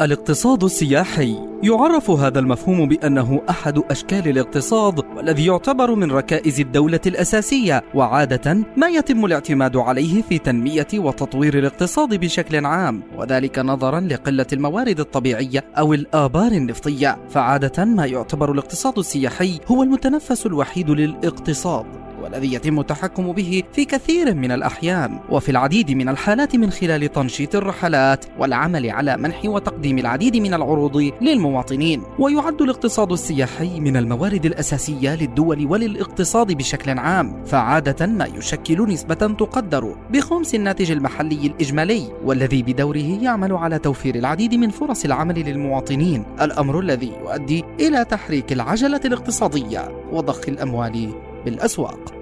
الاقتصاد السياحي. يعرف هذا المفهوم بأنه أحد أشكال الاقتصاد والذي يعتبر من ركائز الدولة الأساسية وعادة ما يتم الاعتماد عليه في تنمية وتطوير الاقتصاد بشكل عام وذلك نظرا لقلة الموارد الطبيعية أو الآبار النفطية. فعادة ما يعتبر الاقتصاد السياحي هو المتنفس الوحيد للاقتصاد. والذي يتم التحكم به في كثير من الأحيان وفي العديد من الحالات من خلال تنشيط الرحلات والعمل على منح وتقديم العديد من العروض للمواطنين. ويعد الاقتصاد السياحي من الموارد الأساسية للدول وللاقتصاد بشكل عام فعادة ما يشكل نسبة تقدر بخمس الناتج المحلي الإجمالي والذي بدوره يعمل على توفير العديد من فرص العمل للمواطنين. الأمر الذي يؤدي إلى تحريك العجلة الاقتصادية وضخ الأموال بالأسواق.